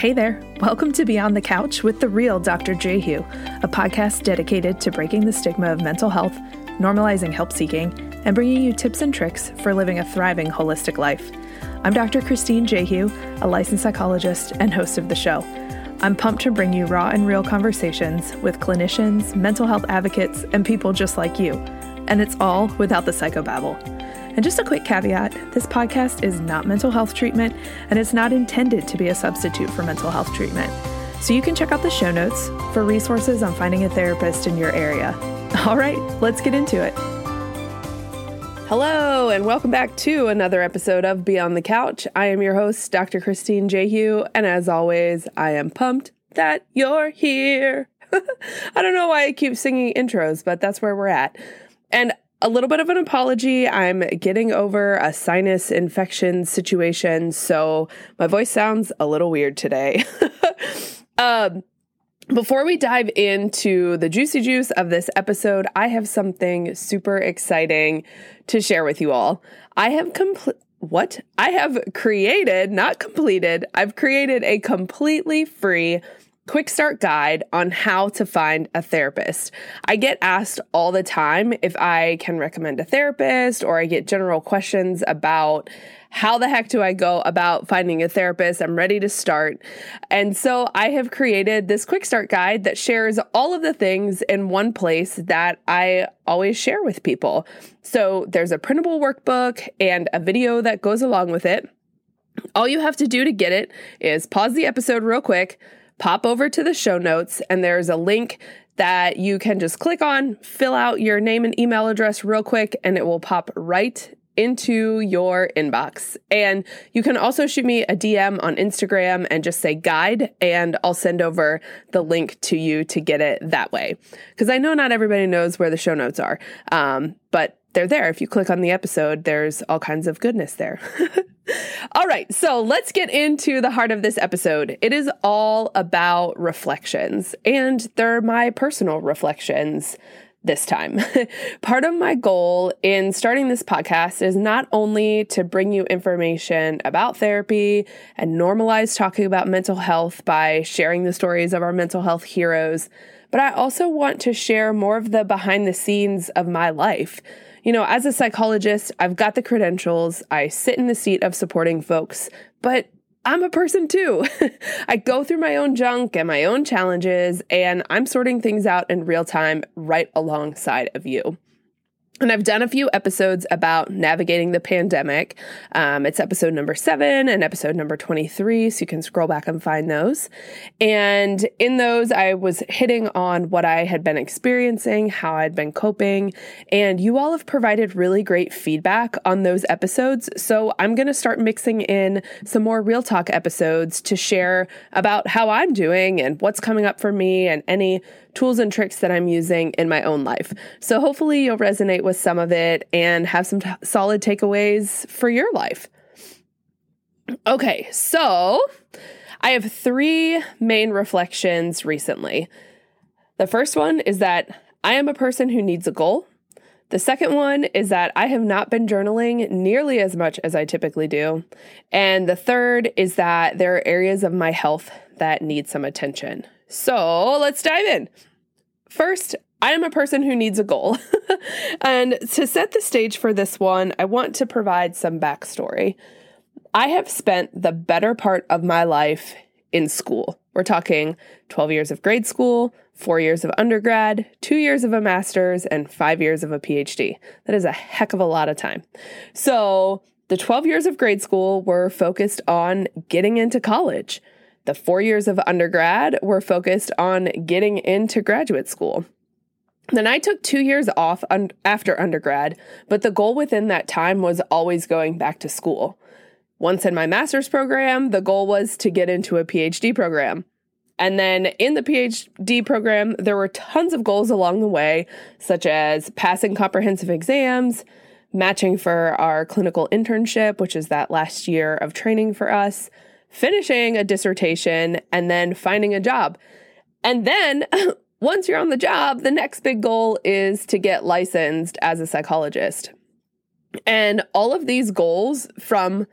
Hey there, welcome to Beyond the Couch with the real Dr. Jehu, a podcast dedicated to breaking the stigma of mental health, normalizing help seeking, and bringing you tips and tricks for living a thriving holistic life. I'm Dr. Christine Jehu, a licensed psychologist and host of the show. I'm pumped to bring you raw and real conversations with clinicians, mental health advocates, and people just like you. And it's all without the psychobabble. And just a quick caveat this podcast is not mental health treatment, and it's not intended to be a substitute for mental health treatment. So you can check out the show notes for resources on finding a therapist in your area. All right, let's get into it. Hello, and welcome back to another episode of Beyond the Couch. I am your host, Dr. Christine Jehu, and as always, I am pumped that you're here. I don't know why I keep singing intros, but that's where we're at. And a little bit of an apology. I'm getting over a sinus infection situation, so my voice sounds a little weird today. um, before we dive into the juicy juice of this episode, I have something super exciting to share with you all. I have complete what? I have created, not completed, I've created a completely free quick start guide on how to find a therapist. I get asked all the time if I can recommend a therapist, or I get general questions about how the heck do I go about finding a therapist? I'm ready to start. And so I have created this quick start guide that shares all of the things in one place that I always share with people. So there's a printable workbook and a video that goes along with it. All you have to do to get it is pause the episode real quick pop over to the show notes, and there's a link that you can just click on, fill out your name and email address real quick, and it will pop right into your inbox. And you can also shoot me a DM on Instagram and just say guide, and I'll send over the link to you to get it that way. Because I know not everybody knows where the show notes are, um, but they're there. If you click on the episode, there's all kinds of goodness there. All right, so let's get into the heart of this episode. It is all about reflections, and they're my personal reflections this time. Part of my goal in starting this podcast is not only to bring you information about therapy and normalize talking about mental health by sharing the stories of our mental health heroes, but I also want to share more of the behind the scenes of my life you know, as a psychologist, I've got the credentials, I sit in the seat of supporting folks, but I'm a person too. I go through my own junk and my own challenges, and I'm sorting things out in real time right alongside of you. And I've done a few episodes about navigating the pandemic. Um, it's episode number seven and episode number 23, so you can scroll back and find those. And in those, I was hitting on what I had been experiencing, how I'd been coping, and you all have provided really great feedback on those episodes. So I'm going to start mixing in some more real talk episodes to share about how I'm doing and what's coming up for me and any tools and tricks that I'm using in my own life. So hopefully you'll resonate with some of it and have some t- solid takeaways for your life. Okay, so I have three main reflections recently. The first one is that I am a person who needs a goal. The second one is that I have not been journaling nearly as much as I typically do. And the third is that there are areas of my health that need some attention. So let's dive in. First, I am a person who needs a goal. and to set the stage for this one, I want to provide some backstory. I have spent the better part of my life in school. We're talking 12 years of grade school, four years of undergrad, two years of a master's, and five years of a PhD. That is a heck of a lot of time. So, the 12 years of grade school were focused on getting into college. The four years of undergrad were focused on getting into graduate school. Then I took two years off un- after undergrad, but the goal within that time was always going back to school. Once in my master's program, the goal was to get into a PhD program. And then in the PhD program, there were tons of goals along the way, such as passing comprehensive exams, matching for our clinical internship, which is that last year of training for us, finishing a dissertation, and then finding a job. And then once you're on the job, the next big goal is to get licensed as a psychologist. And all of these goals from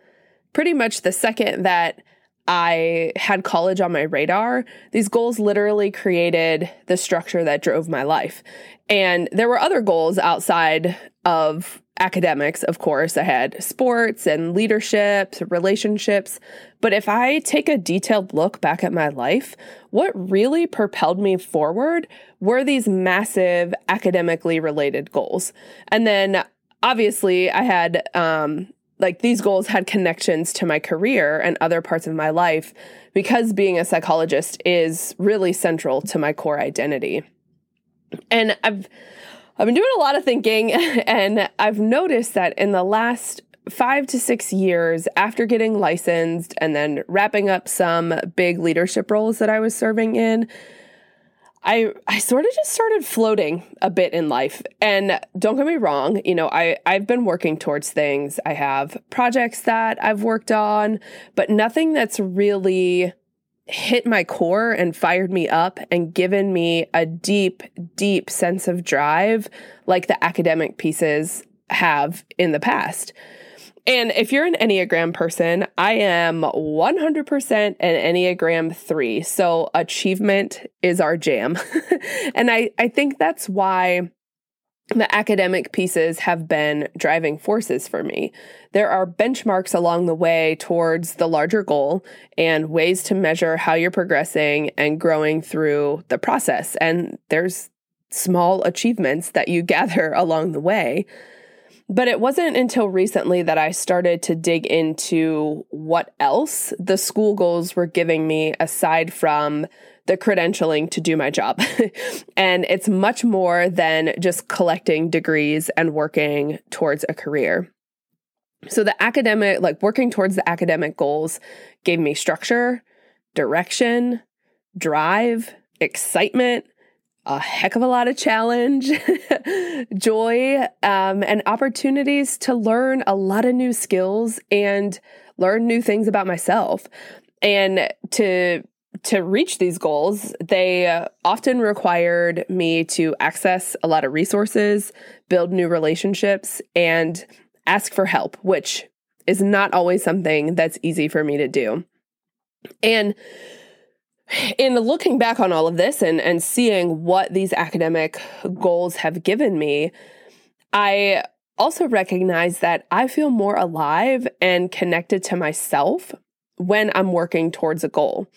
pretty much the second that I had college on my radar, these goals literally created the structure that drove my life. And there were other goals outside of academics, of course. I had sports and leadership, relationships. But if I take a detailed look back at my life, what really propelled me forward were these massive academically related goals. And then obviously, I had, um, like, these goals had connections to my career and other parts of my life because being a psychologist is really central to my core identity. And I've, I've been doing a lot of thinking, and I've noticed that in the last five to six years after getting licensed and then wrapping up some big leadership roles that I was serving in, I I sort of just started floating a bit in life. And don't get me wrong, you know, I I've been working towards things. I have projects that I've worked on, but nothing that's really hit my core and fired me up and given me a deep, deep sense of drive like the academic pieces have in the past. And if you're an Enneagram person, I am 100% an Enneagram 3. So achievement is our jam. and I, I think that's why the academic pieces have been driving forces for me. There are benchmarks along the way towards the larger goal and ways to measure how you're progressing and growing through the process. And there's small achievements that you gather along the way. But it wasn't until recently that I started to dig into what else the school goals were giving me aside from the credentialing to do my job. and it's much more than just collecting degrees and working towards a career. So the academic, like working towards the academic goals, gave me structure, direction, drive, excitement, a heck of a lot of challenge, joy, um, and opportunities to learn a lot of new skills and learn new things about myself. And to to reach these goals, they uh, often required me to access a lot of resources, build new relationships, and ask for help, which is not always something that's easy for me to do. And in looking back on all of this and, and seeing what these academic goals have given me, I also recognize that I feel more alive and connected to myself when I'm working towards a goal.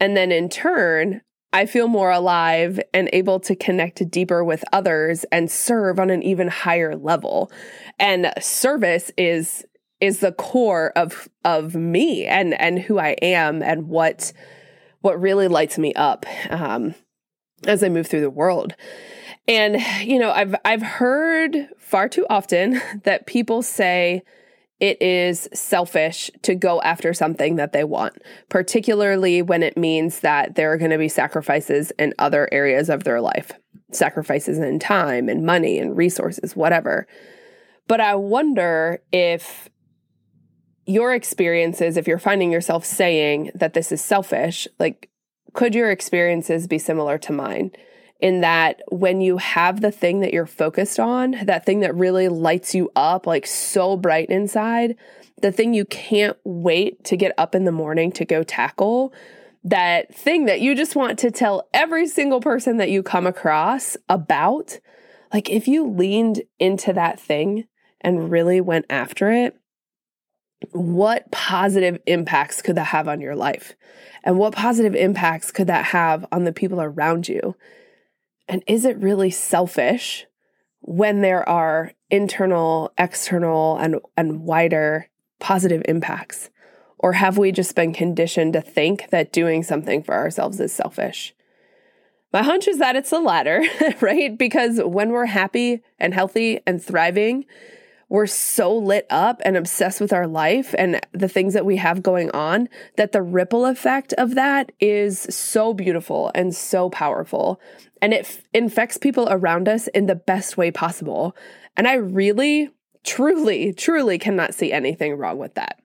And then in turn, I feel more alive and able to connect deeper with others and serve on an even higher level. And service is is the core of of me and and who I am and what what really lights me up um, as I move through the world. And you know, I've I've heard far too often that people say it is selfish to go after something that they want, particularly when it means that there are going to be sacrifices in other areas of their life, sacrifices in time and money and resources, whatever. But I wonder if your experiences, if you're finding yourself saying that this is selfish, like, could your experiences be similar to mine? In that when you have the thing that you're focused on, that thing that really lights you up, like so bright inside, the thing you can't wait to get up in the morning to go tackle, that thing that you just want to tell every single person that you come across about, like if you leaned into that thing and really went after it, what positive impacts could that have on your life? And what positive impacts could that have on the people around you? And is it really selfish when there are internal, external, and, and wider positive impacts? Or have we just been conditioned to think that doing something for ourselves is selfish? My hunch is that it's the latter, right? Because when we're happy and healthy and thriving, we're so lit up and obsessed with our life and the things that we have going on that the ripple effect of that is so beautiful and so powerful. And it f- infects people around us in the best way possible. And I really, truly, truly cannot see anything wrong with that.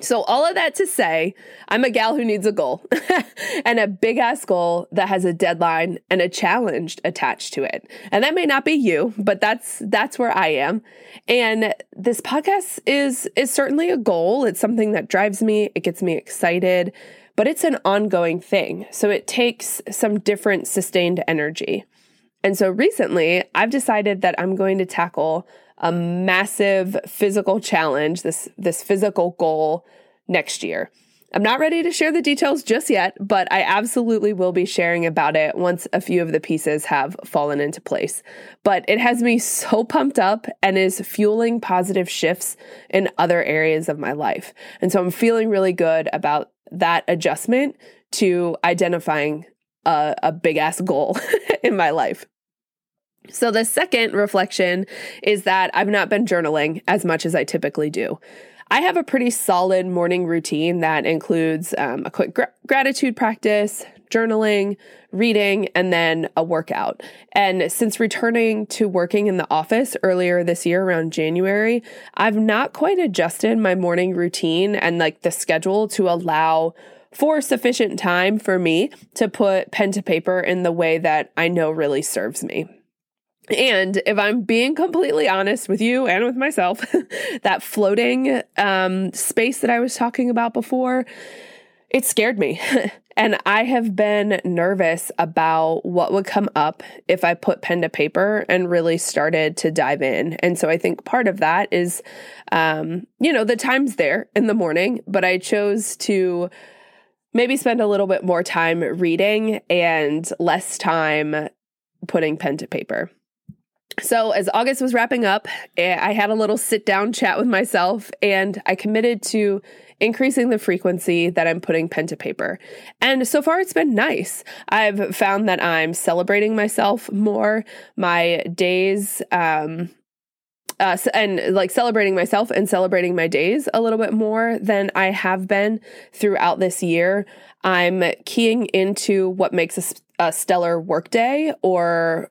So, all of that to say, I'm a gal who needs a goal and a big ass goal that has a deadline and a challenge attached to it. And that may not be you, but that's that's where I am. And this podcast is is certainly a goal. It's something that drives me, it gets me excited, but it's an ongoing thing. So it takes some different sustained energy. And so recently, I've decided that I'm going to tackle a massive physical challenge, this this physical goal next year. I'm not ready to share the details just yet, but I absolutely will be sharing about it once a few of the pieces have fallen into place. But it has me so pumped up and is fueling positive shifts in other areas of my life. And so I'm feeling really good about that adjustment to identifying a, a big ass goal in my life. So, the second reflection is that I've not been journaling as much as I typically do. I have a pretty solid morning routine that includes um, a quick gratitude practice, journaling, reading, and then a workout. And since returning to working in the office earlier this year around January, I've not quite adjusted my morning routine and like the schedule to allow for sufficient time for me to put pen to paper in the way that I know really serves me. And if I'm being completely honest with you and with myself, that floating um, space that I was talking about before, it scared me. and I have been nervous about what would come up if I put pen to paper and really started to dive in. And so I think part of that is, um, you know, the time's there in the morning, but I chose to maybe spend a little bit more time reading and less time putting pen to paper. So, as August was wrapping up, eh, I had a little sit down chat with myself and I committed to increasing the frequency that I'm putting pen to paper. And so far, it's been nice. I've found that I'm celebrating myself more. My days, um, uh, and like celebrating myself and celebrating my days a little bit more than I have been throughout this year. I'm keying into what makes a, a stellar workday or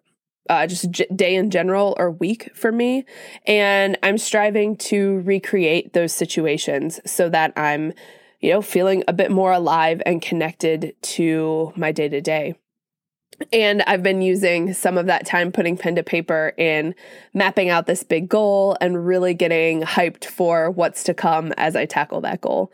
uh, just j- day in general or week for me. And I'm striving to recreate those situations so that I'm, you know, feeling a bit more alive and connected to my day to day. And I've been using some of that time putting pen to paper in mapping out this big goal and really getting hyped for what's to come as I tackle that goal.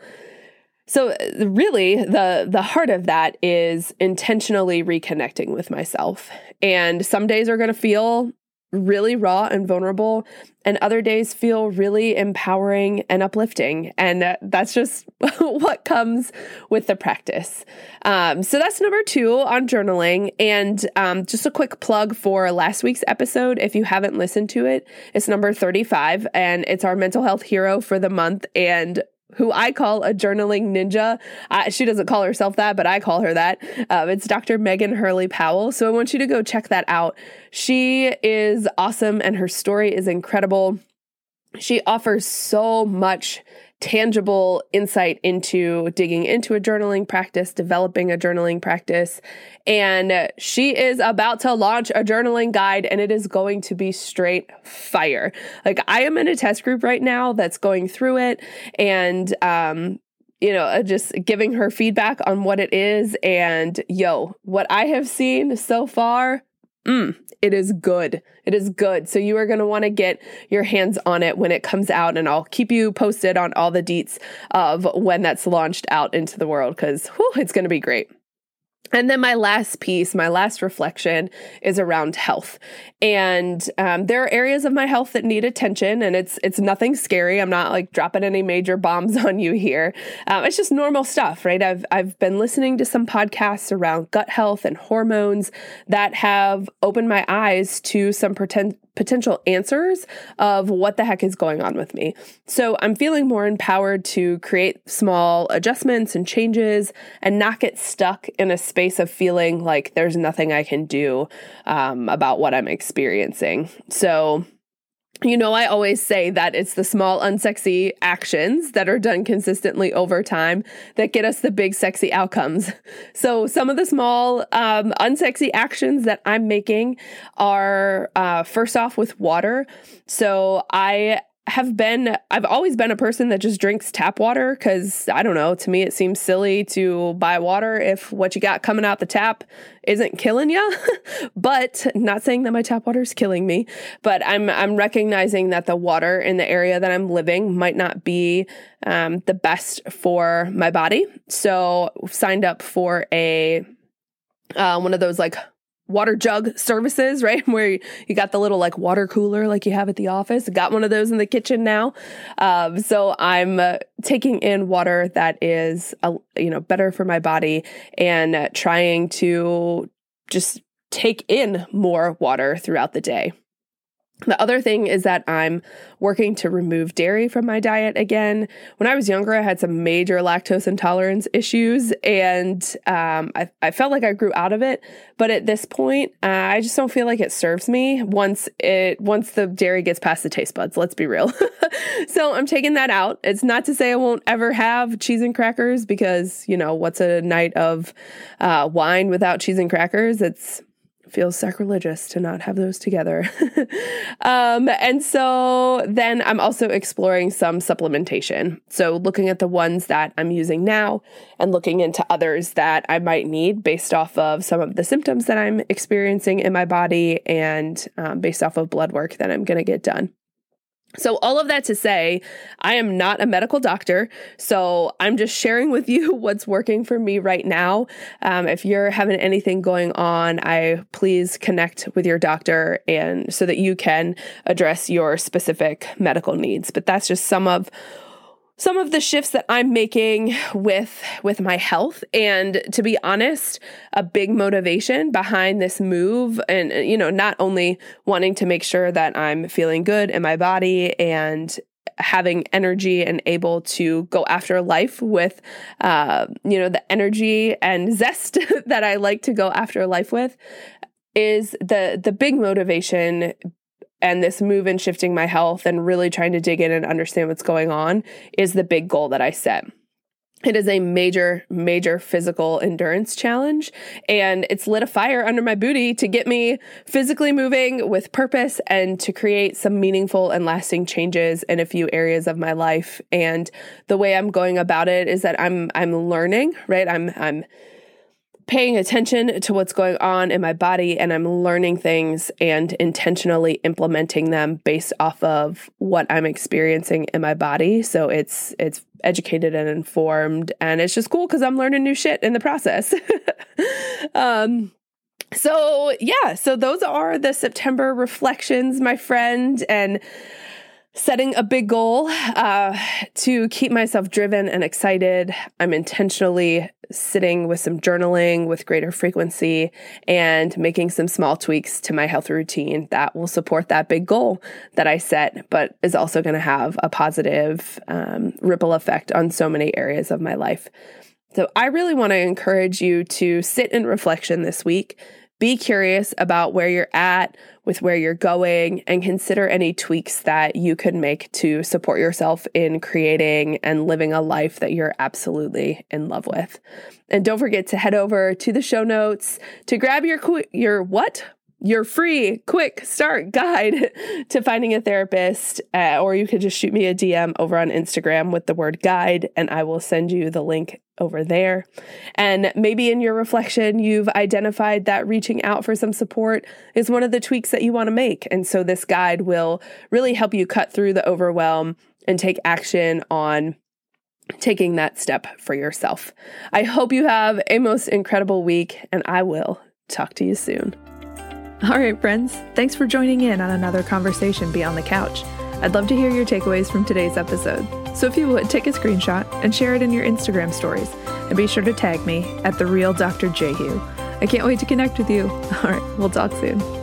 So really the the heart of that is intentionally reconnecting with myself. And some days are going to feel really raw and vulnerable and other days feel really empowering and uplifting. And that's just what comes with the practice. Um, so that's number two on journaling. And um, just a quick plug for last week's episode if you haven't listened to it it's number 35 and it's our mental health hero for the month. And who I call a journaling ninja. Uh, she doesn't call herself that, but I call her that. Um, it's Dr. Megan Hurley Powell. So I want you to go check that out. She is awesome and her story is incredible. She offers so much tangible insight into digging into a journaling practice, developing a journaling practice. And she is about to launch a journaling guide and it is going to be straight fire. Like I am in a test group right now that's going through it and um you know, uh, just giving her feedback on what it is. And yo, what I have seen so far, mm, it is good. It is good. So you are going to want to get your hands on it when it comes out, and I'll keep you posted on all the deets of when that's launched out into the world because it's going to be great. And then my last piece, my last reflection is around health. And um, there are areas of my health that need attention, and it's it's nothing scary. I'm not like dropping any major bombs on you here. Um, it's just normal stuff, right? I've I've been listening to some podcasts around gut health and hormones that have opened my eyes to some pretend potential answers of what the heck is going on with me. So I'm feeling more empowered to create small adjustments and changes and not get stuck in a space of feeling like there's nothing I can do um, about what I'm experiencing. So you know, I always say that it's the small, unsexy actions that are done consistently over time that get us the big, sexy outcomes. So, some of the small, um, unsexy actions that I'm making are uh, first off with water. So, I have been I've always been a person that just drinks tap water cuz I don't know, to me it seems silly to buy water if what you got coming out the tap isn't killing you. but not saying that my tap water is killing me, but I'm I'm recognizing that the water in the area that I'm living might not be um, the best for my body. So signed up for a uh, one of those like water jug services, right? Where you got the little like water cooler like you have at the office. Got one of those in the kitchen now. Um, so I'm uh, taking in water that is, uh, you know, better for my body and uh, trying to just take in more water throughout the day. The other thing is that I'm working to remove dairy from my diet again. When I was younger, I had some major lactose intolerance issues, and um, I, I, felt like I grew out of it. But at this point, uh, I just don't feel like it serves me once it once the dairy gets past the taste buds. Let's be real. so I'm taking that out. It's not to say I won't ever have cheese and crackers because you know what's a night of uh, wine without cheese and crackers? It's feels sacrilegious to not have those together. um, and so then I'm also exploring some supplementation. So looking at the ones that I'm using now and looking into others that I might need based off of some of the symptoms that I'm experiencing in my body and um, based off of blood work that I'm going to get done. So, all of that to say, I am not a medical doctor. So, I'm just sharing with you what's working for me right now. Um, if you're having anything going on, I please connect with your doctor and so that you can address your specific medical needs. But that's just some of some of the shifts that I'm making with with my health and to be honest a big motivation behind this move and you know not only wanting to make sure that I'm feeling good in my body and having energy and able to go after life with uh, you know the energy and zest that I like to go after life with is the the big motivation and this move in shifting my health and really trying to dig in and understand what's going on is the big goal that I set. It is a major, major physical endurance challenge, and it's lit a fire under my booty to get me physically moving with purpose and to create some meaningful and lasting changes in a few areas of my life. And the way I'm going about it is that I'm I'm learning, right? I'm I'm paying attention to what's going on in my body and I'm learning things and intentionally implementing them based off of what I'm experiencing in my body. So it's it's educated and informed and it's just cool cuz I'm learning new shit in the process. um so yeah, so those are the September reflections, my friend and setting a big goal uh, to keep myself driven and excited. I'm intentionally sitting with some journaling with greater frequency and making some small tweaks to my health routine that will support that big goal that I set, but is also going to have a positive um, ripple effect on so many areas of my life. So I really want to encourage you to sit in reflection this week be curious about where you're at with where you're going and consider any tweaks that you could make to support yourself in creating and living a life that you're absolutely in love with. And don't forget to head over to the show notes to grab your your what? Your free quick start guide to finding a therapist, uh, or you could just shoot me a DM over on Instagram with the word guide, and I will send you the link over there. And maybe in your reflection, you've identified that reaching out for some support is one of the tweaks that you want to make. And so this guide will really help you cut through the overwhelm and take action on taking that step for yourself. I hope you have a most incredible week, and I will talk to you soon. All right, friends, thanks for joining in on another conversation beyond the couch. I'd love to hear your takeaways from today's episode. So if you would, take a screenshot and share it in your Instagram stories. And be sure to tag me at the real Dr. Jehu. I can't wait to connect with you. All right, we'll talk soon.